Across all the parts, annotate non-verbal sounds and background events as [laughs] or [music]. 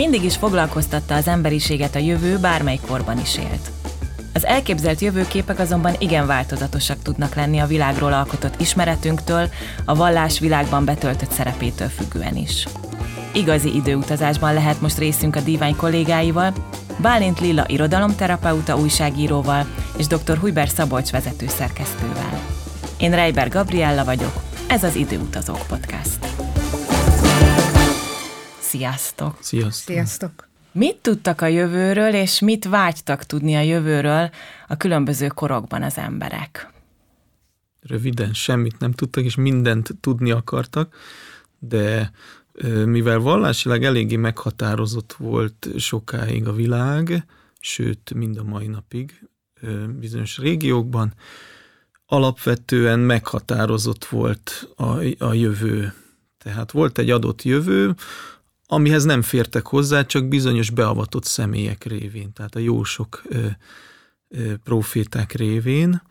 Mindig is foglalkoztatta az emberiséget a jövő, bármely korban is élt. Az elképzelt jövőképek azonban igen változatosak tudnak lenni a világról alkotott ismeretünktől, a vallás világban betöltött szerepétől függően is. Igazi időutazásban lehet most részünk a divány kollégáival, Bálint Lilla irodalomterapeuta újságíróval és dr. Hujber Szabolcs vezető szerkesztővel. Én Reiber Gabriella vagyok, ez az Időutazók Podcast. Sziasztok! Sziasztok! Sziasztok! Mit tudtak a jövőről, és mit vágytak tudni a jövőről a különböző korokban az emberek? Röviden semmit nem tudtak, és mindent tudni akartak, de mivel vallásilag eléggé meghatározott volt sokáig a világ, sőt, mind a mai napig bizonyos régiókban, alapvetően meghatározott volt a, a jövő. Tehát volt egy adott jövő, amihez nem fértek hozzá, csak bizonyos beavatott személyek révén, tehát a jósok ö, ö, proféták révén.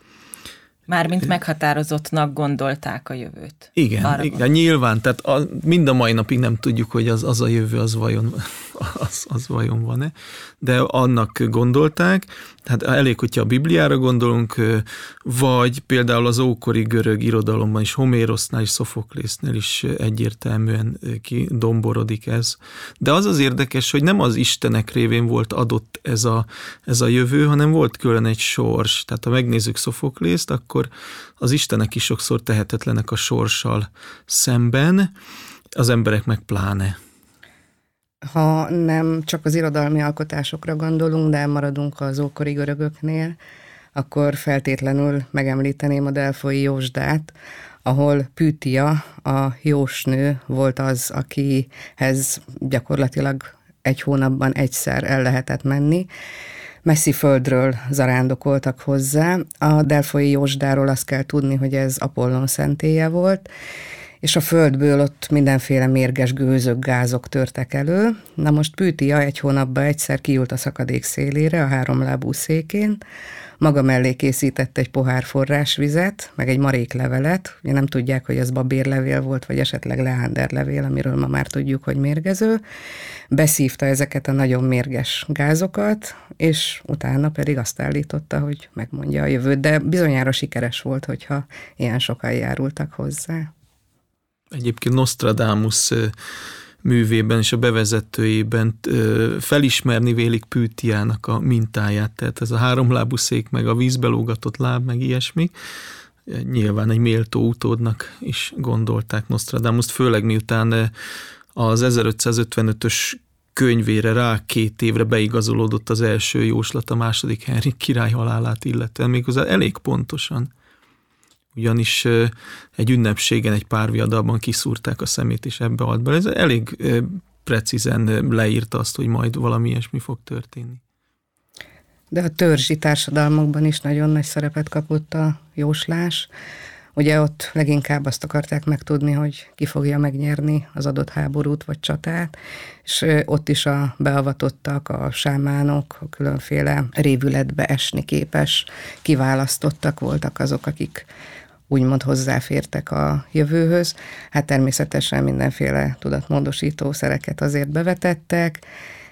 Mármint meghatározottnak gondolták a jövőt. Igen, Arra igen nyilván, tehát a, mind a mai napig nem tudjuk, hogy az, az a jövő az vajon, [laughs] az, az vajon van-e, de annak gondolták, hát elég, hogyha a Bibliára gondolunk, vagy például az ókori görög irodalomban is, Homérosznál és Szofoklésznél is egyértelműen kidomborodik ez. De az az érdekes, hogy nem az istenek révén volt adott ez a, ez a jövő, hanem volt külön egy sors. Tehát ha megnézzük Szofoklészt, akkor az istenek is sokszor tehetetlenek a sorssal szemben, az emberek meg pláne ha nem csak az irodalmi alkotásokra gondolunk, de maradunk az ókori görögöknél, akkor feltétlenül megemlíteném a Delfoi Jósdát, ahol Pütia, a jósnő volt az, akihez gyakorlatilag egy hónapban egyszer el lehetett menni. Messzi földről zarándokoltak hozzá. A Delfoi Jósdáról azt kell tudni, hogy ez Apollon szentélye volt, és a földből ott mindenféle mérges gőzök, gázok törtek elő. Na most Pűtia egy hónapban egyszer kiült a szakadék szélére a háromlábú székén, maga mellé készített egy pohár forrásvizet, meg egy maréklevelet, ugye nem tudják, hogy ez babérlevél volt, vagy esetleg leánderlevél, amiről ma már tudjuk, hogy mérgező. Beszívta ezeket a nagyon mérges gázokat, és utána pedig azt állította, hogy megmondja a jövőt, de bizonyára sikeres volt, hogyha ilyen sokan járultak hozzá. Egyébként Nostradamus művében és a bevezetőjében felismerni vélik Pűtiának a mintáját, tehát ez a háromlábú szék, meg a vízbelógatott láb, meg ilyesmi. Nyilván egy méltó utódnak is gondolták Nostradamus, főleg miután az 1555-ös könyvére rá két évre beigazolódott az első jóslat a második Henrik király halálát illetően, méghozzá elég pontosan ugyanis egy ünnepségen, egy pár viadalban kiszúrták a szemét, és ebbe alt be. Ez elég precízen leírta azt, hogy majd valami ilyesmi fog történni. De a törzsi társadalmakban is nagyon nagy szerepet kapott a jóslás. Ugye ott leginkább azt akarták megtudni, hogy ki fogja megnyerni az adott háborút vagy csatát, és ott is a beavatottak, a sámánok, a különféle révületbe esni képes, kiválasztottak voltak azok, akik úgymond hozzáfértek a jövőhöz. Hát természetesen mindenféle tudatmódosító szereket azért bevetettek,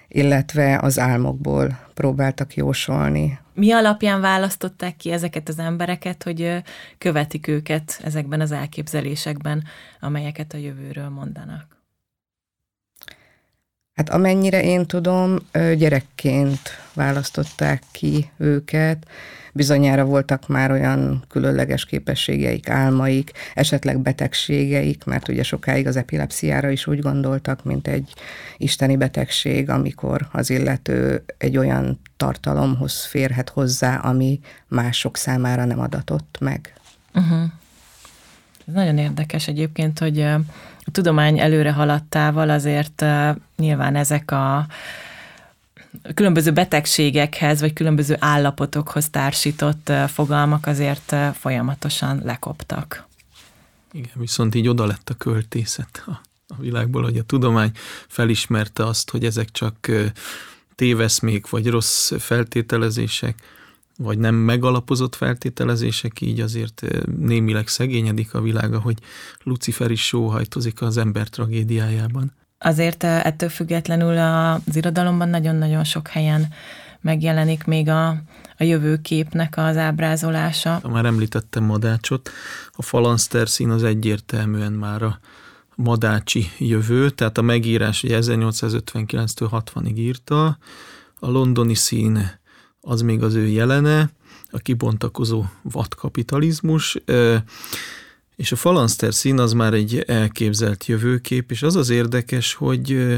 illetve az álmokból próbáltak jósolni. Mi alapján választották ki ezeket az embereket, hogy követik őket ezekben az elképzelésekben, amelyeket a jövőről mondanak? Hát amennyire én tudom, gyerekként választották ki őket, bizonyára voltak már olyan különleges képességeik, álmaik, esetleg betegségeik, mert ugye sokáig az epilepsziára is úgy gondoltak, mint egy isteni betegség, amikor az illető egy olyan tartalomhoz férhet hozzá, ami mások számára nem adatott meg. Uh-huh. Ez nagyon érdekes egyébként, hogy a tudomány előre haladtával azért nyilván ezek a különböző betegségekhez, vagy különböző állapotokhoz társított fogalmak azért folyamatosan lekoptak. Igen, viszont így oda lett a költészet a, a világból, hogy a tudomány felismerte azt, hogy ezek csak téveszmék, vagy rossz feltételezések, vagy nem megalapozott feltételezések, így azért némileg szegényedik a világa, hogy Lucifer is sóhajtozik az ember tragédiájában. Azért ettől függetlenül az irodalomban nagyon-nagyon sok helyen megjelenik még a, a jövőképnek az ábrázolása. Már említettem Madácsot, a falanszter szín az egyértelműen már a madácsi jövő, tehát a megírás ugye 1859-től 60-ig írta, a londoni szín az még az ő jelene, a kibontakozó vadkapitalizmus, és a falanszter szín az már egy elképzelt jövőkép, és az az érdekes, hogy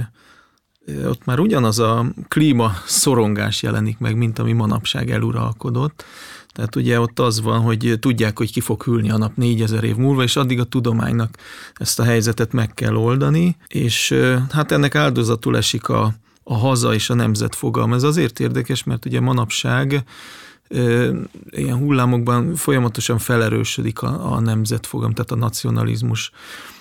ott már ugyanaz a klíma szorongás jelenik meg, mint ami manapság eluralkodott. Tehát ugye ott az van, hogy tudják, hogy ki fog hűlni a nap négyezer év múlva, és addig a tudománynak ezt a helyzetet meg kell oldani, és hát ennek áldozatul esik a, a haza és a nemzet fogalma. Ez azért érdekes, mert ugye manapság ilyen hullámokban folyamatosan felerősödik a, a nemzetfogalom, tehát a nacionalizmus,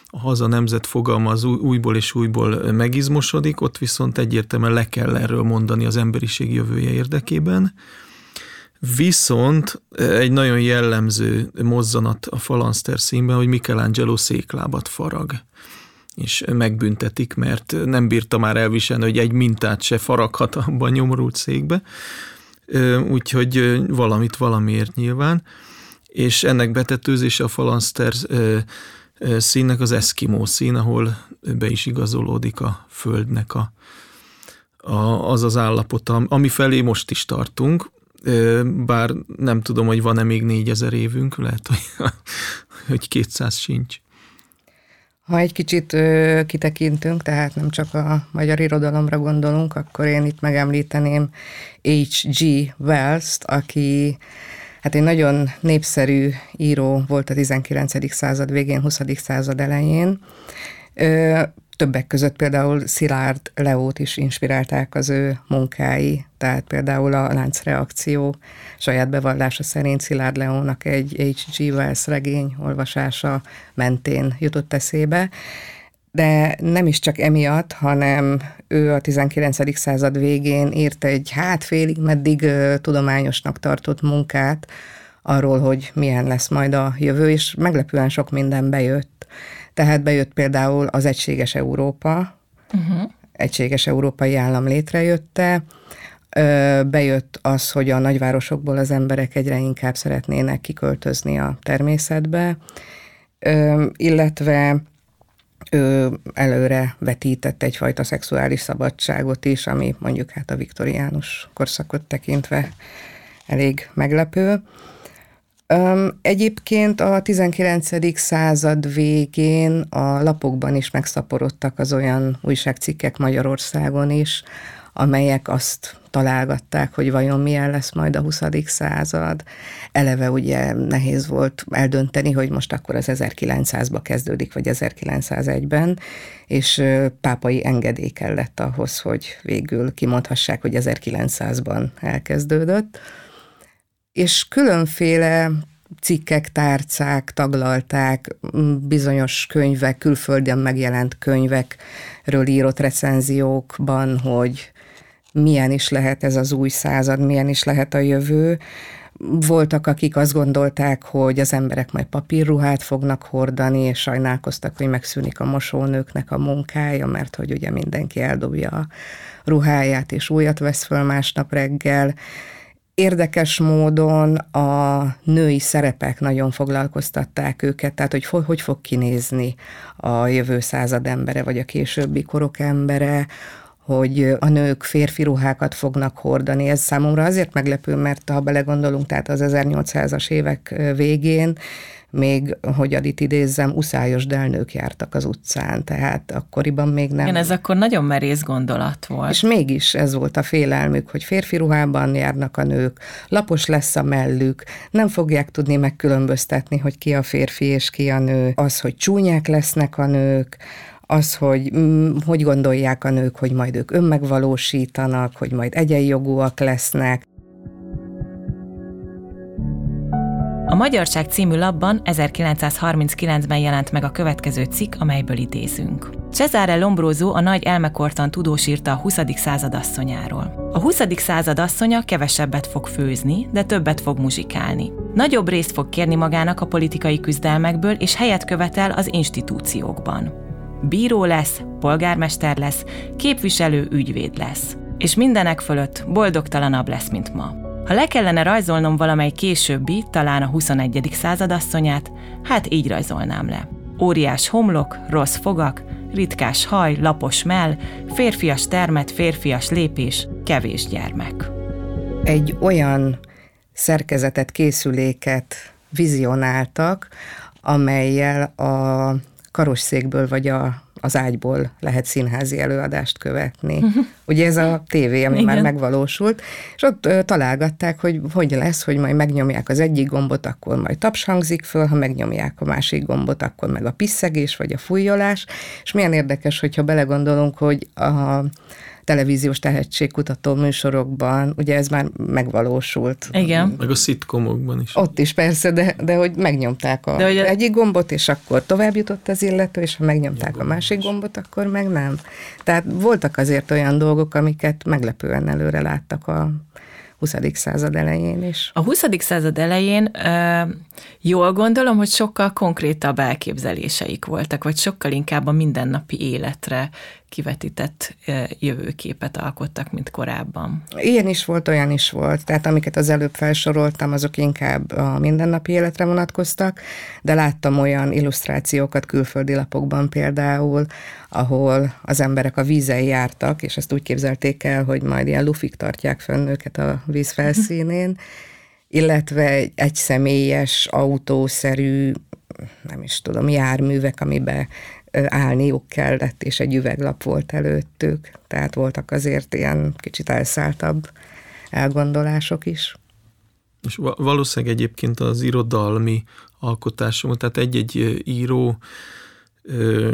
a haza nemzet fogalma az újból és újból megizmosodik, ott viszont egyértelműen le kell erről mondani az emberiség jövője érdekében. Viszont egy nagyon jellemző mozzanat a falanszter színben, hogy Michelangelo széklábat farag és megbüntetik, mert nem bírta már elviselni, hogy egy mintát se faraghat abban a nyomorult székbe, úgyhogy valamit valamiért nyilván, és ennek betetőzése a falanszter színnek az eszkimó szín, ahol be is igazolódik a földnek a, a, az az állapota, ami felé most is tartunk, bár nem tudom, hogy van-e még négyezer évünk, lehet, hogy, [laughs] hogy 200 sincs. Ha egy kicsit ö, kitekintünk, tehát nem csak a magyar irodalomra gondolunk, akkor én itt megemlíteném H.G. Wells-t, aki hát egy nagyon népszerű író volt a 19. század végén, 20. század elején. Ö, Többek között például Szilárd Leót is inspirálták az ő munkái, tehát például a láncreakció saját bevallása szerint Szilárd Leónak egy H.G. Wells regény olvasása mentén jutott eszébe, de nem is csak emiatt, hanem ő a 19. század végén írt egy hát félig meddig tudományosnak tartott munkát arról, hogy milyen lesz majd a jövő, és meglepően sok minden bejött. Tehát bejött például az Egységes Európa, uh-huh. Egységes Európai Állam létrejötte, bejött az, hogy a nagyvárosokból az emberek egyre inkább szeretnének kiköltözni a természetbe, illetve ő előre vetített egyfajta szexuális szabadságot is, ami mondjuk hát a viktoriánus korszakot tekintve elég meglepő. Egyébként a 19. század végén a lapokban is megszaporodtak az olyan újságcikkek Magyarországon is, amelyek azt találgatták, hogy vajon milyen lesz majd a 20. század. Eleve ugye nehéz volt eldönteni, hogy most akkor az 1900-ba kezdődik, vagy 1901-ben, és pápai engedély kellett ahhoz, hogy végül kimondhassák, hogy 1900-ban elkezdődött és különféle cikkek, tárcák taglalták, bizonyos könyvek, külföldön megjelent könyvekről írott recenziókban, hogy milyen is lehet ez az új század, milyen is lehet a jövő. Voltak, akik azt gondolták, hogy az emberek majd papírruhát fognak hordani, és sajnálkoztak, hogy megszűnik a mosónőknek a munkája, mert hogy ugye mindenki eldobja a ruháját, és újat vesz föl másnap reggel Érdekes módon a női szerepek nagyon foglalkoztatták őket, tehát hogy hogy fog kinézni a jövő század embere, vagy a későbbi korok embere, hogy a nők férfi ruhákat fognak hordani. Ez számomra azért meglepő, mert ha belegondolunk, tehát az 1800-as évek végén még, hogy adit idézzem, uszályos delnők jártak az utcán, tehát akkoriban még nem. Igen, ez akkor nagyon merész gondolat volt. És mégis ez volt a félelmük, hogy férfi ruhában járnak a nők, lapos lesz a mellük, nem fogják tudni megkülönböztetni, hogy ki a férfi és ki a nő, az, hogy csúnyák lesznek a nők, az, hogy mm, hogy gondolják a nők, hogy majd ők önmegvalósítanak, hogy majd egyenjogúak lesznek. A Magyarság című labban 1939-ben jelent meg a következő cikk, amelyből idézünk. Cesare Lombroso a nagy elmekortan tudós írta a 20. század asszonyáról. A 20. század asszonya kevesebbet fog főzni, de többet fog muzsikálni. Nagyobb részt fog kérni magának a politikai küzdelmekből, és helyet követel az institúciókban. Bíró lesz, polgármester lesz, képviselő ügyvéd lesz. És mindenek fölött boldogtalanabb lesz, mint ma. Ha le kellene rajzolnom valamely későbbi, talán a 21. század asszonyát, hát így rajzolnám le. Óriás homlok, rossz fogak, ritkás haj, lapos mell, férfias termet, férfias lépés, kevés gyermek. Egy olyan szerkezetet, készüléket vizionáltak, amelyel a karosszékből vagy a az ágyból lehet színházi előadást követni. [laughs] Ugye ez a tévé, ami Igen. már megvalósult, és ott ö, találgatták, hogy hogy lesz, hogy majd megnyomják az egyik gombot, akkor majd taps hangzik föl, ha megnyomják a másik gombot, akkor meg a piszegés vagy a fújolás, és milyen érdekes, hogyha belegondolunk, hogy a televíziós tehetségkutató műsorokban, ugye ez már megvalósult. Igen. Meg a szitkomokban is. Ott is persze, de, de hogy megnyomták a de hogy egyik gombot, és akkor tovább jutott az illető, és ha megnyomták a másik gombot, akkor meg nem. Tehát voltak azért olyan dolgok, amiket meglepően előre láttak a 20. század elején is. A 20. század elején ö, jól gondolom, hogy sokkal konkrétabb elképzeléseik voltak, vagy sokkal inkább a mindennapi életre kivetített jövőképet alkottak, mint korábban. Ilyen is volt, olyan is volt. Tehát amiket az előbb felsoroltam, azok inkább a mindennapi életre vonatkoztak, de láttam olyan illusztrációkat külföldi lapokban például, ahol az emberek a vízen jártak, és ezt úgy képzelték el, hogy majd ilyen lufik tartják fönn őket a víz felszínén, illetve egy, személyes, autószerű, nem is tudom, járművek, amiben állniuk kellett, és egy üveglap volt előttük, tehát voltak azért ilyen kicsit elszálltabb elgondolások is. És valószínűleg egyébként az irodalmi alkotásom, tehát egy-egy író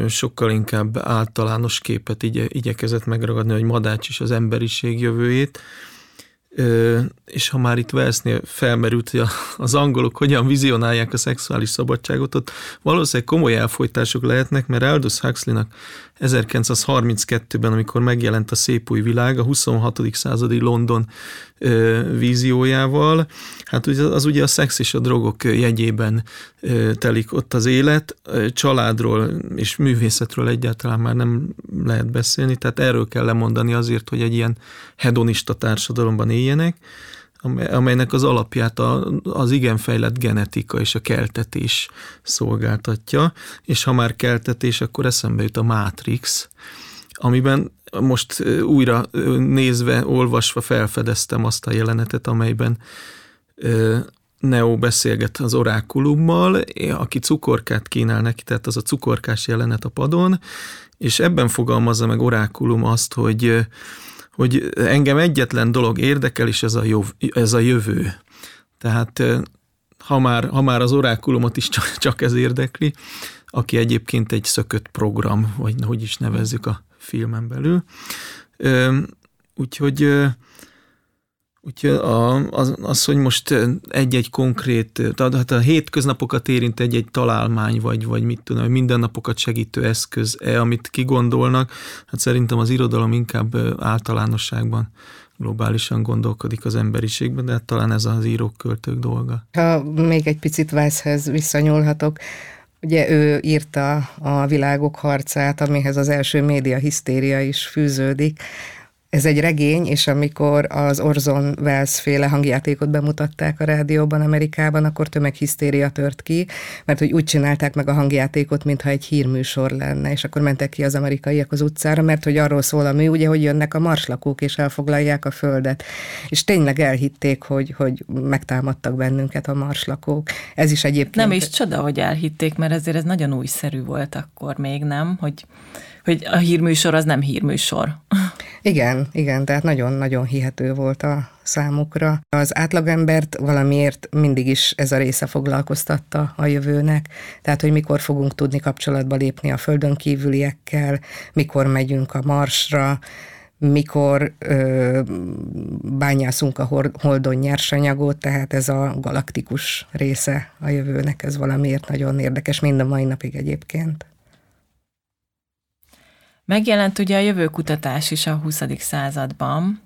sokkal inkább általános képet igye, igyekezett megragadni, hogy Madács is az emberiség jövőjét, és ha már itt Velsznél felmerült, hogy az angolok hogyan vizionálják a szexuális szabadságot, ott valószínűleg komoly elfolytások lehetnek, mert Aldous Huxley-nak 1932-ben, amikor megjelent a Szép új világ, a 26. századi London víziójával, hát az ugye a szex és a drogok jegyében telik ott az élet, családról és művészetről egyáltalán már nem lehet beszélni, tehát erről kell lemondani azért, hogy egy ilyen hedonista társadalomban éljenek, amelynek az alapját az igen fejlett genetika és a keltetés szolgáltatja, és ha már keltetés, akkor eszembe jut a Matrix, amiben most újra nézve, olvasva felfedeztem azt a jelenetet, amelyben Neo beszélget az orákulummal, aki cukorkát kínál neki, tehát az a cukorkás jelenet a padon, és ebben fogalmazza meg orákulum azt, hogy hogy engem egyetlen dolog érdekel, és ez a, jov, ez a jövő. Tehát ha már, ha már az orákulumot is csak, csak ez érdekli, aki egyébként egy szökött program, vagy hogy is nevezzük a filmen belül. Úgyhogy Úgyhogy a, az, az, hogy most egy-egy konkrét, tehát a hétköznapokat érint egy-egy találmány, vagy, vagy mit tudom, mindennapokat segítő eszköz-e, amit kigondolnak, hát szerintem az irodalom inkább általánosságban globálisan gondolkodik az emberiségben, de hát talán ez az írók, költők dolga. Ha még egy picit Vászhez visszanyúlhatok, Ugye ő írta a világok harcát, amihez az első média hisztéria is fűződik, Ez egy regény, és amikor az Orson Welles féle hangjátékot bemutatták a rádióban Amerikában, akkor tömeghisztéria tört ki, mert hogy úgy csinálták meg a hangjátékot, mintha egy hírműsor lenne, és akkor mentek ki az amerikaiak az utcára, mert hogy arról szól a mű, ugye, hogy jönnek a marslakók, és elfoglalják a földet. És tényleg elhitték, hogy, hogy megtámadtak bennünket a marslakók. Ez is egyébként... Nem is csoda, hogy elhitték, mert ezért ez nagyon újszerű volt akkor még, nem? Hogy hogy a hírműsor az nem hírműsor. Igen, igen, tehát nagyon-nagyon hihető volt a számukra. Az átlagembert valamiért mindig is ez a része foglalkoztatta a jövőnek, tehát hogy mikor fogunk tudni kapcsolatba lépni a földön kívüliekkel, mikor megyünk a marsra, mikor ö, bányászunk a holdon nyersanyagot, tehát ez a galaktikus része a jövőnek, ez valamiért nagyon érdekes, mind a mai napig egyébként. Megjelent ugye a jövőkutatás is a 20. században,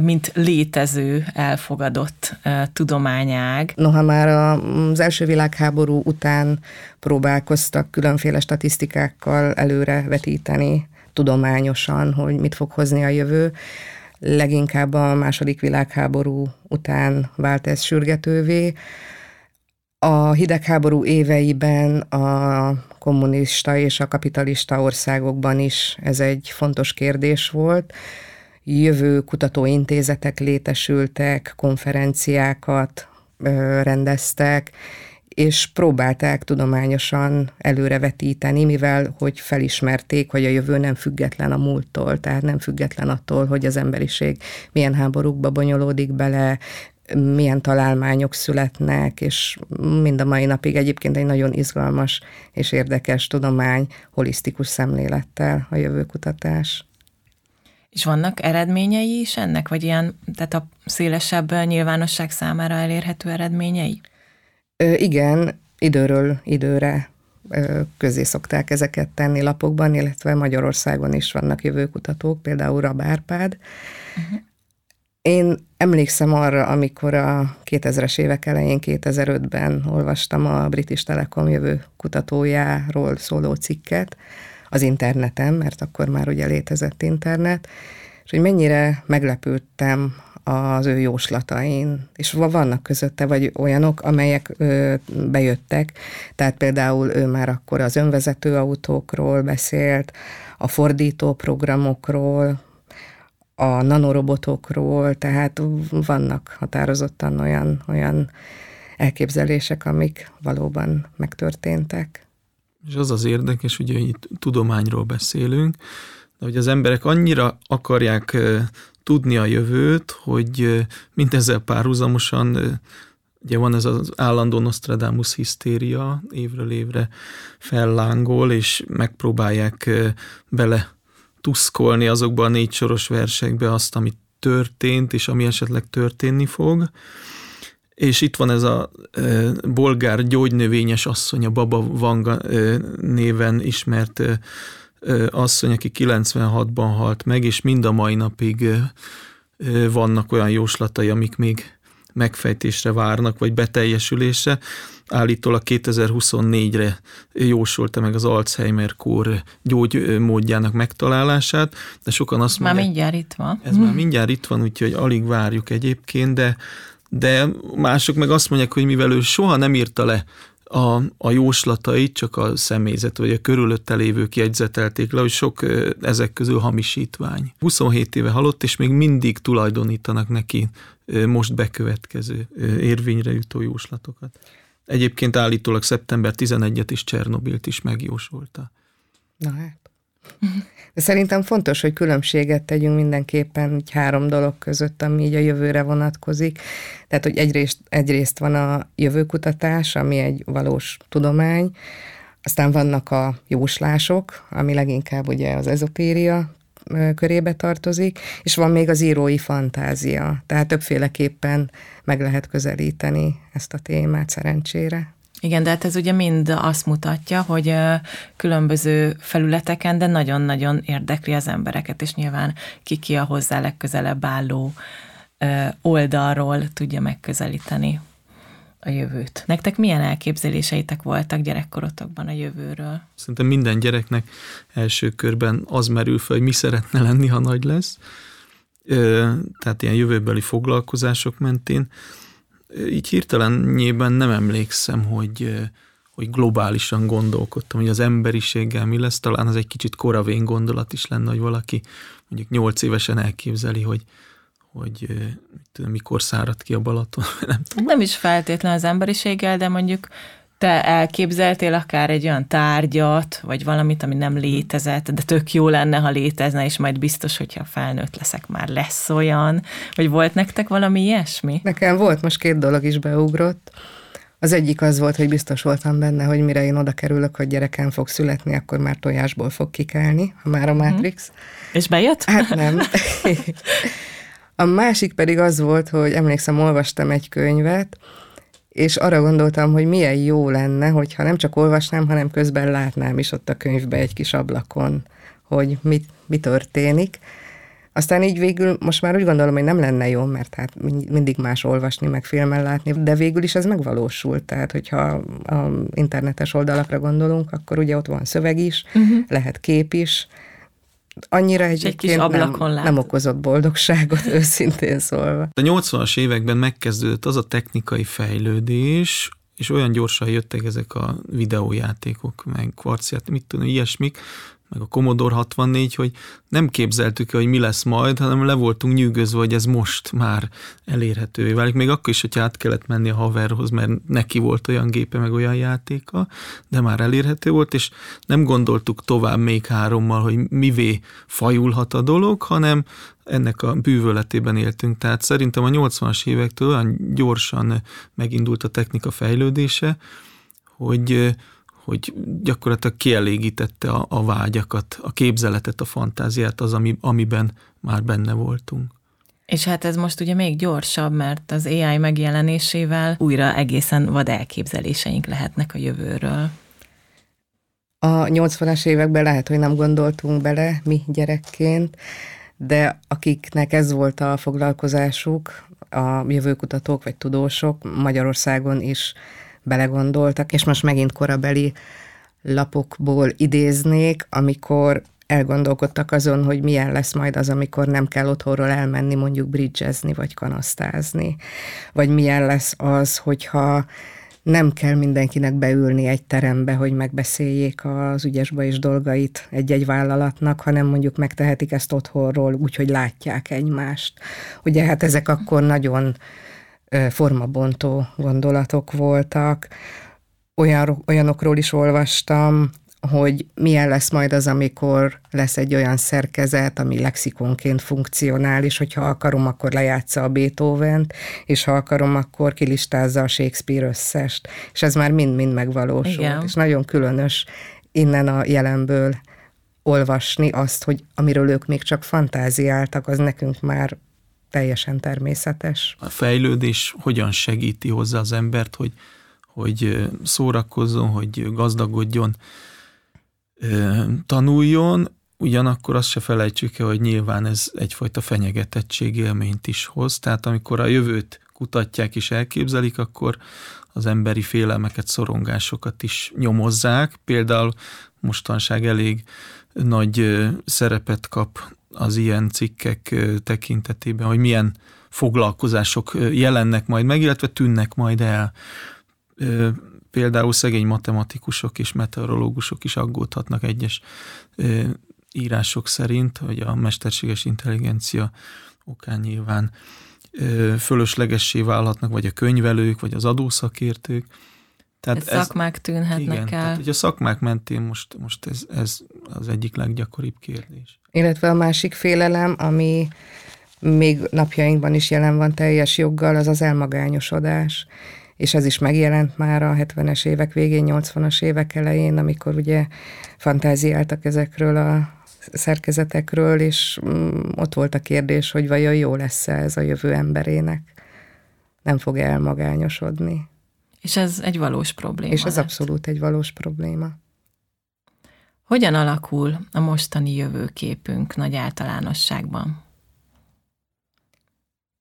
mint létező, elfogadott tudományág. Noha már az első világháború után próbálkoztak különféle statisztikákkal előre vetíteni tudományosan, hogy mit fog hozni a jövő, leginkább a második világháború után vált ez sürgetővé. A hidegháború éveiben a kommunista és a kapitalista országokban is ez egy fontos kérdés volt. Jövő kutatóintézetek létesültek, konferenciákat rendeztek, és próbálták tudományosan előrevetíteni, mivel hogy felismerték, hogy a jövő nem független a múlttól, tehát nem független attól, hogy az emberiség milyen háborúkba bonyolódik bele, milyen találmányok születnek, és mind a mai napig egyébként egy nagyon izgalmas és érdekes tudomány, holisztikus szemlélettel a jövőkutatás. És vannak eredményei is ennek, vagy ilyen, tehát a szélesebb nyilvánosság számára elérhető eredményei? Ö, igen, időről időre közé szokták ezeket tenni lapokban, illetve Magyarországon is vannak jövőkutatók, például Rabárpád, uh-huh. Én emlékszem arra, amikor a 2000-es évek elején, 2005-ben olvastam a British Telekom jövő kutatójáról szóló cikket az interneten, mert akkor már ugye létezett internet, és hogy mennyire meglepődtem az ő jóslatain, és vannak közötte vagy olyanok, amelyek ö, bejöttek, tehát például ő már akkor az önvezető autókról beszélt, a fordító programokról, a nanorobotokról, tehát vannak határozottan olyan, olyan elképzelések, amik valóban megtörténtek. És az az érdekes, ugye itt tudományról beszélünk, de hogy az emberek annyira akarják tudni a jövőt, hogy mindezzel párhuzamosan ugye van ez az állandó Nostradamus hisztéria, évről évre fellángol, és megpróbálják bele tuszkolni azokba a négy soros versekbe azt, ami történt, és ami esetleg történni fog. És itt van ez a e, bolgár gyógynövényes asszony, a Baba Vanga e, néven ismert e, asszony, aki 96-ban halt meg, és mind a mai napig e, vannak olyan jóslatai, amik még megfejtésre várnak, vagy beteljesülésre. Állítólag 2024-re jósolta meg az Alzheimer-kór gyógymódjának megtalálását, de sokan azt mondják... Már mindjárt itt van. Ez már mindjárt itt van, úgyhogy alig várjuk egyébként, de de mások meg azt mondják, hogy mivel ő soha nem írta le a, a jóslatait, csak a személyzet vagy a körülötte lévők jegyzetelték le, hogy sok ezek közül hamisítvány. 27 éve halott, és még mindig tulajdonítanak neki most bekövetkező érvényre jutó jóslatokat. Egyébként állítólag szeptember 11-et is Csernobilt is megjósolta. Na hát. De szerintem fontos, hogy különbséget tegyünk mindenképpen így három dolog között, ami így a jövőre vonatkozik. Tehát, hogy egyrészt, egyrészt van a jövőkutatás, ami egy valós tudomány, aztán vannak a jóslások, ami leginkább ugye az ezotéria körébe tartozik, és van még az írói fantázia. Tehát többféleképpen meg lehet közelíteni ezt a témát szerencsére. Igen, de hát ez ugye mind azt mutatja, hogy különböző felületeken, de nagyon-nagyon érdekli az embereket, és nyilván ki ki a hozzá legközelebb álló oldalról tudja megközelíteni a jövőt. Nektek milyen elképzeléseitek voltak gyerekkorotokban a jövőről? Szerintem minden gyereknek első körben az merül fel, hogy mi szeretne lenni, ha nagy lesz. Tehát ilyen jövőbeli foglalkozások mentén. Így hirtelennyében nem emlékszem, hogy, hogy globálisan gondolkodtam, hogy az emberiséggel mi lesz. Talán az egy kicsit koravén gondolat is lenne, hogy valaki mondjuk nyolc évesen elképzeli, hogy hogy tudom, mikor szárad ki a Balaton. [laughs] Nem, tudom. nem is feltétlen az emberiséggel, de mondjuk te elképzeltél akár egy olyan tárgyat, vagy valamit, ami nem létezett, de tök jó lenne, ha létezne, és majd biztos, hogyha felnőtt leszek, már lesz olyan, vagy volt nektek valami ilyesmi? Nekem volt, most két dolog is beugrott. Az egyik az volt, hogy biztos voltam benne, hogy mire én oda kerülök, hogy gyerekem fog születni, akkor már tojásból fog kikelni, ha már a mhm. Matrix. Hmm. És bejött? Hát nem. [laughs] A másik pedig az volt, hogy emlékszem, olvastam egy könyvet, és arra gondoltam, hogy milyen jó lenne, hogyha nem csak olvasnám, hanem közben látnám is ott a könyvbe egy kis ablakon, hogy mit, mi történik. Aztán így végül most már úgy gondolom, hogy nem lenne jó, mert hát mindig más olvasni, meg filmen látni, de végül is ez megvalósult. Tehát, hogyha a internetes oldalakra gondolunk, akkor ugye ott van szöveg is, uh-huh. lehet kép is, annyira egyébként egy nem, nem okozott boldogságot, [laughs] őszintén szólva. A 80-as években megkezdődött az a technikai fejlődés, és olyan gyorsan jöttek ezek a videójátékok, meg kvarciát, mit tudom, ilyesmik, meg a Commodore 64, hogy nem képzeltük, hogy mi lesz majd, hanem le voltunk nyűgözve, hogy ez most már elérhetővé válik. Még akkor is, hogyha át kellett menni a haverhoz, mert neki volt olyan gépe, meg olyan játéka, de már elérhető volt, és nem gondoltuk tovább még hárommal, hogy mivé fajulhat a dolog, hanem ennek a bűvöletében éltünk. Tehát szerintem a 80-as évektől olyan gyorsan megindult a technika fejlődése, hogy hogy gyakorlatilag kielégítette a, a vágyakat, a képzeletet, a fantáziát, az, ami, amiben már benne voltunk. És hát ez most ugye még gyorsabb, mert az AI megjelenésével újra egészen vad elképzeléseink lehetnek a jövőről. A 80-as években lehet, hogy nem gondoltunk bele mi gyerekként, de akiknek ez volt a foglalkozásuk, a jövőkutatók vagy tudósok Magyarországon is belegondoltak, és most megint korabeli lapokból idéznék, amikor elgondolkodtak azon, hogy milyen lesz majd az, amikor nem kell otthonról elmenni mondjuk bridgezni vagy kanasztázni, vagy milyen lesz az, hogyha nem kell mindenkinek beülni egy terembe, hogy megbeszéljék az ügyesbe és dolgait egy-egy vállalatnak, hanem mondjuk megtehetik ezt otthonról, úgyhogy látják egymást. Ugye hát ezek akkor nagyon formabontó gondolatok voltak. Olyan, olyanokról is olvastam, hogy milyen lesz majd az, amikor lesz egy olyan szerkezet, ami lexikonként funkcionál, és hogyha akarom, akkor lejátsza a Beethoven-t, és ha akarom, akkor kilistázza a Shakespeare összest. És ez már mind-mind megvalósult. Igen. És nagyon különös innen a jelenből olvasni azt, hogy amiről ők még csak fantáziáltak, az nekünk már teljesen természetes. A fejlődés hogyan segíti hozzá az embert, hogy, hogy szórakozzon, hogy gazdagodjon, tanuljon, ugyanakkor azt se felejtsük el, hogy nyilván ez egyfajta fenyegetettség élményt is hoz, tehát amikor a jövőt kutatják és elképzelik, akkor az emberi félelmeket, szorongásokat is nyomozzák. Például mostanság elég nagy szerepet kap az ilyen cikkek tekintetében, hogy milyen foglalkozások jelennek majd meg, illetve tűnnek majd el. Például szegény matematikusok és meteorológusok is aggódhatnak egyes írások szerint, hogy a mesterséges intelligencia okán nyilván fölöslegessé válhatnak, vagy a könyvelők, vagy az adószakértők. Tehát ez, szakmák tűnhetnek igen, el. Tehát, hogy a szakmák mentén most, most ez, ez az egyik leggyakoribb kérdés. Illetve a másik félelem, ami még napjainkban is jelen van teljes joggal, az az elmagányosodás. És ez is megjelent már a 70-es évek végén, 80-as évek elején, amikor ugye fantáziáltak ezekről a szerkezetekről, és mm, ott volt a kérdés, hogy vajon jó lesz-e ez a jövő emberének. Nem fog elmagányosodni. És ez egy valós probléma. És ez lett. abszolút egy valós probléma. Hogyan alakul a mostani jövőképünk nagy általánosságban?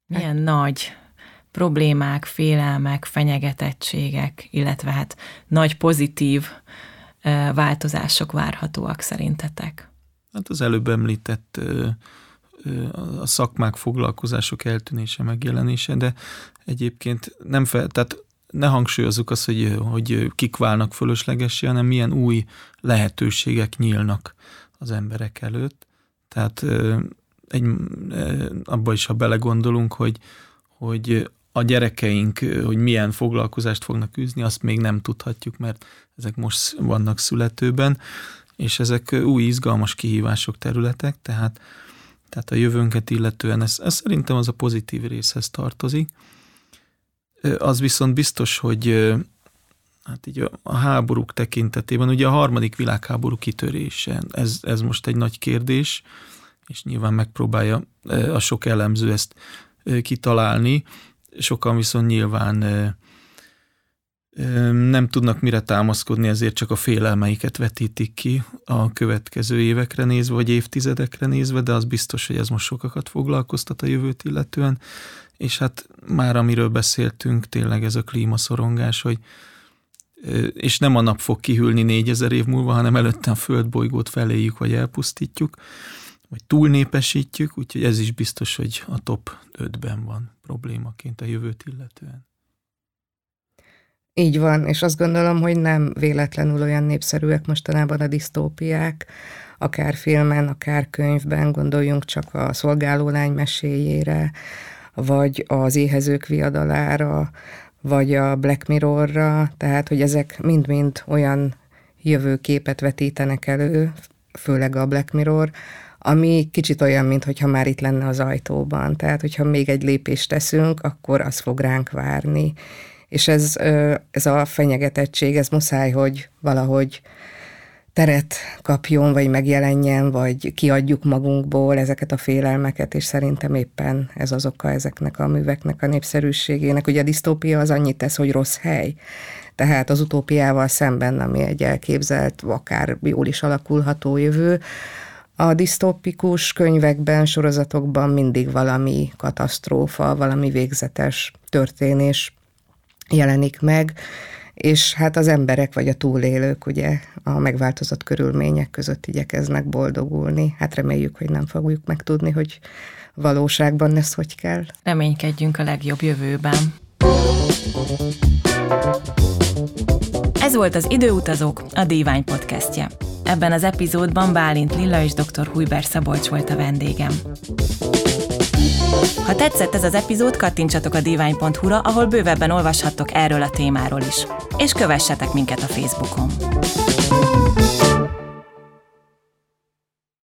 Milyen hát. nagy problémák, félelmek, fenyegetettségek, illetve hát nagy pozitív változások várhatóak szerintetek? Hát az előbb említett a szakmák, foglalkozások eltűnése, megjelenése, de egyébként nem fel, tehát ne hangsúlyozzuk azt, hogy, hogy kik válnak fölöslegessé, hanem milyen új lehetőségek nyílnak az emberek előtt. Tehát egy, abba is, ha belegondolunk, hogy, hogy a gyerekeink, hogy milyen foglalkozást fognak űzni, azt még nem tudhatjuk, mert ezek most vannak születőben, és ezek új izgalmas kihívások területek, tehát, tehát a jövőnket illetően ez, ez szerintem az a pozitív részhez tartozik. Az viszont biztos, hogy hát így a háborúk tekintetében, ugye a harmadik világháború kitörése, ez, ez most egy nagy kérdés, és nyilván megpróbálja a sok elemző ezt kitalálni, sokan viszont nyilván nem tudnak mire támaszkodni, ezért csak a félelmeiket vetítik ki a következő évekre nézve, vagy évtizedekre nézve, de az biztos, hogy ez most sokakat foglalkoztat a jövőt illetően, és hát már amiről beszéltünk, tényleg ez a klímaszorongás, hogy és nem a nap fog kihűlni négyezer év múlva, hanem előtte a földbolygót feléjük, vagy elpusztítjuk, vagy túlnépesítjük, úgyhogy ez is biztos, hogy a top 5-ben van problémaként a jövőt illetően. Így van, és azt gondolom, hogy nem véletlenül olyan népszerűek mostanában a disztópiák, akár filmen, akár könyvben, gondoljunk csak a szolgálólány meséjére, vagy az éhezők viadalára, vagy a Black Mirrorra, tehát hogy ezek mind-mind olyan jövőképet vetítenek elő, főleg a Black Mirror, ami kicsit olyan, mintha már itt lenne az ajtóban. Tehát, hogyha még egy lépést teszünk, akkor az fog ránk várni. És ez, ez a fenyegetettség, ez muszáj, hogy valahogy teret kapjon, vagy megjelenjen, vagy kiadjuk magunkból ezeket a félelmeket, és szerintem éppen ez az oka ezeknek a műveknek a népszerűségének. Ugye a disztópia az annyit tesz, hogy rossz hely, tehát az utópiával szemben, ami egy elképzelt, akár jól is alakulható jövő, a disztópikus könyvekben, sorozatokban mindig valami katasztrófa, valami végzetes történés jelenik meg, és hát az emberek vagy a túlélők ugye a megváltozott körülmények között igyekeznek boldogulni. Hát reméljük, hogy nem fogjuk megtudni, hogy valóságban ez hogy kell. Reménykedjünk a legjobb jövőben. Ez volt az Időutazók, a Dívány podcastje. Ebben az epizódban Bálint Lilla és dr. Hujber Szabolcs volt a vendégem. Ha tetszett ez az epizód, kattintsatok a divány.hu-ra, ahol bővebben olvashattok erről a témáról is. És kövessetek minket a Facebookon.